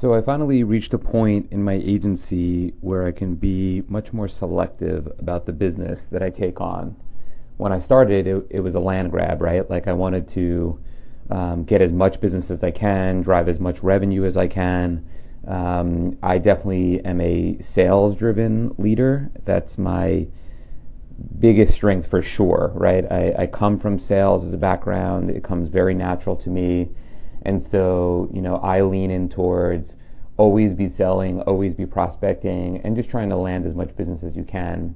So I finally reached a point in my agency where I can be much more selective about the business that I take on. When I started, it, it was a land grab, right? Like I wanted to um, get as much business as I can, drive as much revenue as I can. Um, I definitely am a sales driven leader. That's my biggest strength for sure, right? I, I come from sales as a background, it comes very natural to me and so, you know, I lean in towards always be selling, always be prospecting, and just trying to land as much business as you can.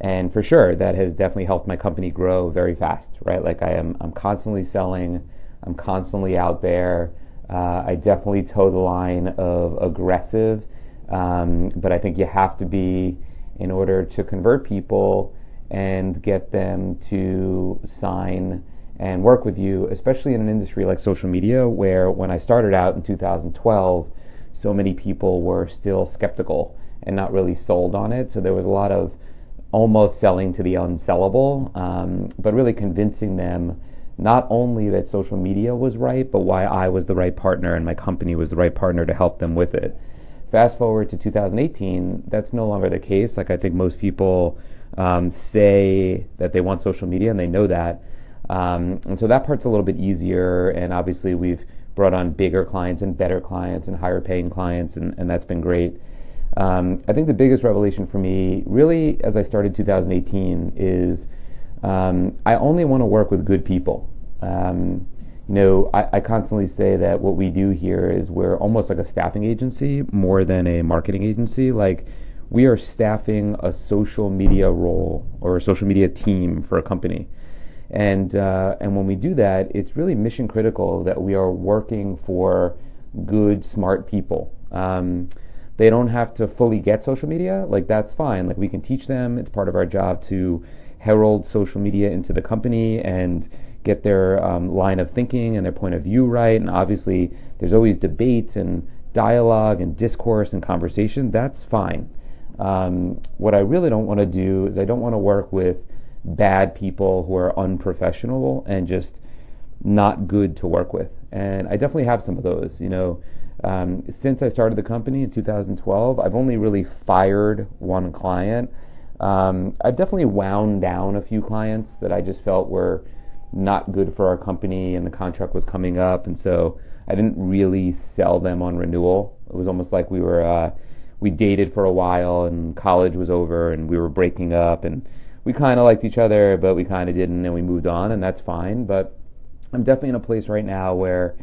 And for sure, that has definitely helped my company grow very fast, right? Like I am, I'm constantly selling, I'm constantly out there. Uh, I definitely toe the line of aggressive, um, but I think you have to be in order to convert people and get them to sign and work with you, especially in an industry like social media, where when I started out in 2012, so many people were still skeptical and not really sold on it. So there was a lot of almost selling to the unsellable, um, but really convincing them not only that social media was right, but why I was the right partner and my company was the right partner to help them with it. Fast forward to 2018, that's no longer the case. Like I think most people um, say that they want social media and they know that um, and so that part's a little bit easier. And obviously, we've brought on bigger clients and better clients and higher paying clients, and, and that's been great. Um, I think the biggest revelation for me, really, as I started 2018, is um, I only want to work with good people. Um, you know, I, I, constantly say that what we do here is we're almost like a staffing agency more than a marketing agency. Like, we are staffing a social media role or a social media team for a company. And, uh, and when we do that, it's really mission critical that we are working for good, smart people. Um, they don't have to fully get social media, like that's fine. Like we can teach them. It's part of our job to herald social media into the company and get their um, line of thinking and their point of view right. And obviously, there's always debates and dialogue and discourse and conversation. That's fine. Um, what I really don't want to do is I don't want to work with bad people who are unprofessional and just not good to work with. And I definitely have some of those. You know, um, since I started the company in 2012, I've only really fired one client. Um, I've definitely wound down a few clients that I just felt were not good for our company, and the contract was coming up, and so I didn't really sell them on renewal. It was almost like we were uh, we dated for a while, and college was over, and we were breaking up, and we kind of liked each other, but we kind of didn't, and we moved on, and that's fine. But I'm definitely in a place right now where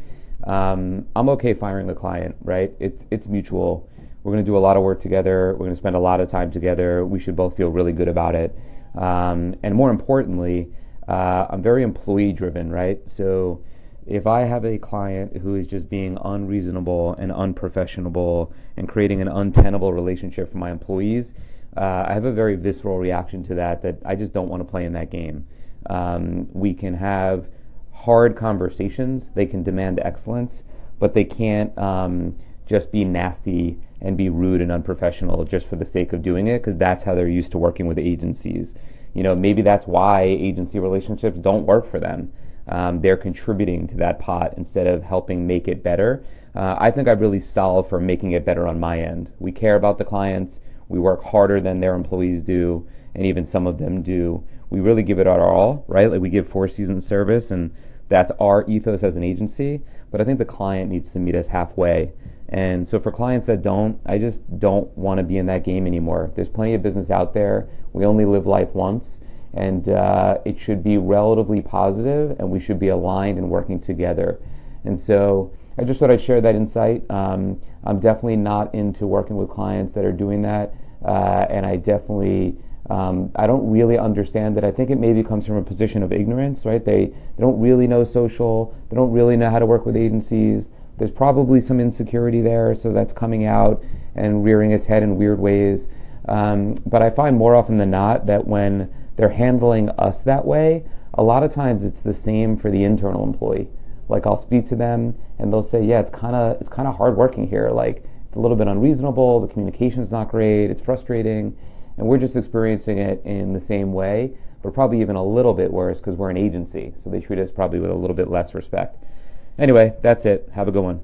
um, I'm okay firing the client. Right? It's it's mutual. We're going to do a lot of work together. We're going to spend a lot of time together. We should both feel really good about it. Um, and more importantly, uh, I'm very employee driven. Right? So if I have a client who is just being unreasonable and unprofessional and creating an untenable relationship for my employees, uh, I have a very visceral reaction to that. That I just don't want to play in that game. Um, we can have hard conversations. They can demand excellence, but they can't um, just be nasty and be rude and unprofessional just for the sake of doing it because that's how they're used to working with agencies. You know, maybe that's why agency relationships don't work for them. Um, they're contributing to that pot instead of helping make it better. Uh, I think I've really solved for making it better on my end. We care about the clients. We work harder than their employees do, and even some of them do. We really give it our all, right? Like we give four seasons service, and that's our ethos as an agency. But I think the client needs to meet us halfway. And so for clients that don't, I just don't want to be in that game anymore. There's plenty of business out there. We only live life once, and uh, it should be relatively positive, and we should be aligned and working together. And so I just thought I'd share that insight. Um, I'm definitely not into working with clients that are doing that, uh, and I definitely um, I don't really understand that. I think it maybe comes from a position of ignorance, right? They they don't really know social. They don't really know how to work with agencies. There's probably some insecurity there, so that's coming out and rearing its head in weird ways. Um, but I find more often than not that when they're handling us that way, a lot of times it's the same for the internal employee. Like I'll speak to them and they'll say, "Yeah, it's kind of it's kind of hard working here. Like a little bit unreasonable. The communication is not great. It's frustrating." And we're just experiencing it in the same way, but probably even a little bit worse because we're an agency. So they treat us probably with a little bit less respect. Anyway, that's it. Have a good one.